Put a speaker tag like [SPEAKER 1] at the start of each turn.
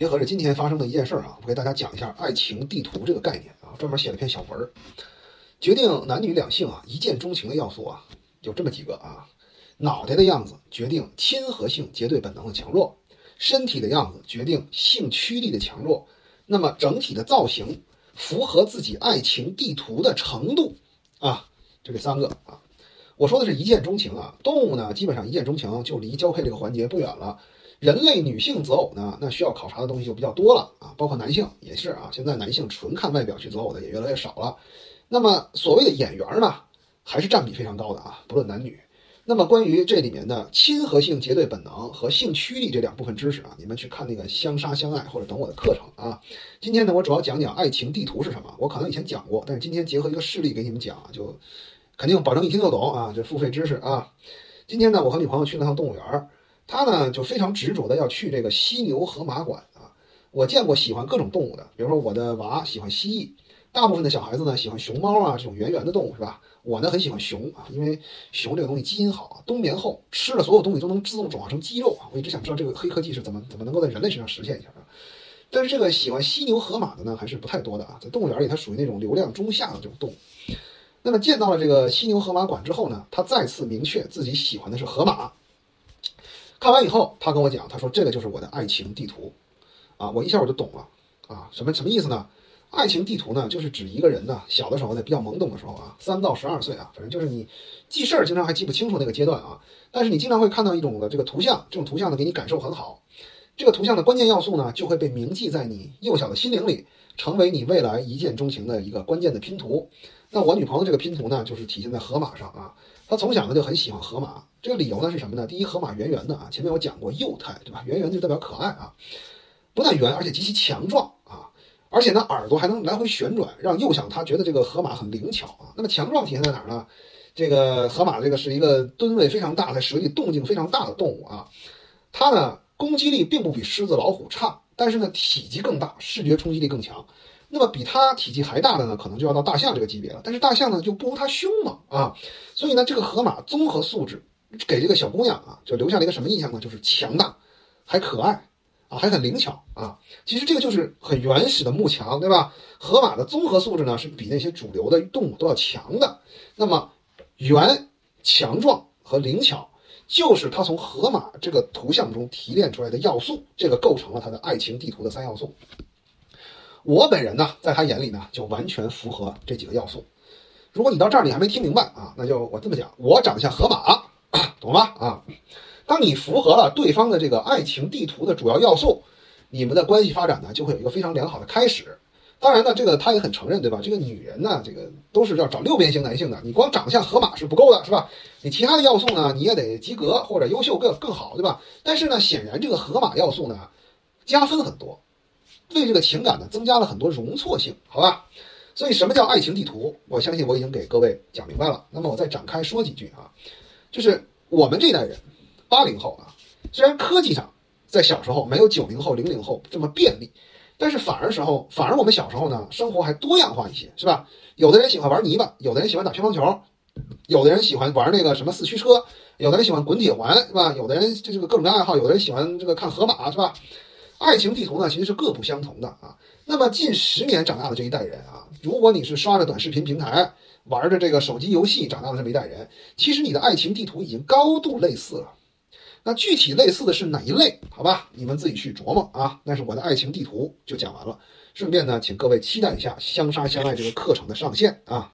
[SPEAKER 1] 结合着今天发生的一件事儿啊，我给大家讲一下爱情地图这个概念啊，专门写了篇小文儿。决定男女两性啊一见钟情的要素啊，有这么几个啊：脑袋的样子决定亲和性结对本能的强弱，身体的样子决定性驱力的强弱，那么整体的造型符合自己爱情地图的程度啊，就这三个啊。我说的是一见钟情啊，动物呢基本上一见钟情就离交配这个环节不远了。人类女性择偶呢，那需要考察的东西就比较多了啊，包括男性也是啊。现在男性纯看外表去择偶的也越来越少了。那么所谓的眼缘呢，还是占比非常高的啊，不论男女。那么关于这里面的亲和性结对本能和性驱力这两部分知识啊，你们去看那个相杀相爱或者等我的课程啊。今天呢，我主要讲讲爱情地图是什么。我可能以前讲过，但是今天结合一个事例给你们讲就。肯定保证一听就懂啊，这付费知识啊。今天呢，我和女朋友去了趟动物园儿，他呢就非常执着的要去这个犀牛河马馆啊。我见过喜欢各种动物的，比如说我的娃喜欢蜥蜴，大部分的小孩子呢喜欢熊猫啊这种圆圆的动物是吧？我呢很喜欢熊啊，因为熊这个东西基因好，冬眠后吃了所有东西都能自动转化成肌肉啊。我一直想知道这个黑科技是怎么怎么能够在人类身上实现一下啊。但是这个喜欢犀牛河马的呢还是不太多的啊，在动物园里它属于那种流量中下的这种动物。那么见到了这个犀牛河马馆之后呢，他再次明确自己喜欢的是河马。看完以后，他跟我讲，他说这个就是我的爱情地图，啊，我一下我就懂了，啊，什么什么意思呢？爱情地图呢，就是指一个人呢，小的时候呢，比较懵懂的时候啊，三到十二岁啊，反正就是你记事儿经常还记不清楚那个阶段啊，但是你经常会看到一种的这个图像，这种图像呢给你感受很好，这个图像的关键要素呢就会被铭记在你幼小的心灵里，成为你未来一见钟情的一个关键的拼图。那我女朋友这个拼图呢，就是体现在河马上啊。他从小呢就很喜欢河马，这个理由呢是什么呢？第一，河马圆圆的啊，前面我讲过幼态，对吧？圆圆就代表可爱啊，不但圆，而且极其强壮啊，而且呢耳朵还能来回旋转，让幼小他觉得这个河马很灵巧啊。那么强壮体现在哪儿呢？这个河马这个是一个吨位非常大，在水里动静非常大的动物啊。它呢攻击力并不比狮子、老虎差，但是呢体积更大，视觉冲击力更强。那么比它体积还大的呢，可能就要到大象这个级别了。但是大象呢就不如它凶猛啊，所以呢这个河马综合素质给这个小姑娘啊就留下了一个什么印象呢？就是强大，还可爱啊，还很灵巧啊。其实这个就是很原始的慕强，对吧？河马的综合素质呢是比那些主流的动物都要强的。那么圆、强壮和灵巧，就是它从河马这个图像中提炼出来的要素，这个构成了它的爱情地图的三要素。我本人呢，在他眼里呢，就完全符合这几个要素。如果你到这儿你还没听明白啊，那就我这么讲：我长得像河马，懂吗？啊，当你符合了对方的这个爱情地图的主要要素，你们的关系发展呢，就会有一个非常良好的开始。当然呢，这个他也很承认，对吧？这个女人呢，这个都是要找六边形男性的，你光长得像河马是不够的，是吧？你其他的要素呢，你也得及格或者优秀更更好，对吧？但是呢，显然这个河马要素呢，加分很多。为这个情感呢增加了很多容错性，好吧？所以什么叫爱情地图？我相信我已经给各位讲明白了。那么我再展开说几句啊，就是我们这代人，八零后啊，虽然科技上在小时候没有九零后、零零后这么便利，但是反而时候反而我们小时候呢，生活还多样化一些，是吧？有的人喜欢玩泥巴，有的人喜欢打乒乓球，有的人喜欢玩那个什么四驱车，有的人喜欢滚铁环，是吧？有的人就这个各种的爱好，有的人喜欢这个看河马，是吧？爱情地图呢，其实是各不相同的啊。那么近十年长大的这一代人啊，如果你是刷着短视频平台，玩着这个手机游戏长大的这么一代人，其实你的爱情地图已经高度类似了。那具体类似的是哪一类？好吧，你们自己去琢磨啊。但是我的爱情地图就讲完了，顺便呢，请各位期待一下《相杀相爱》这个课程的上线啊。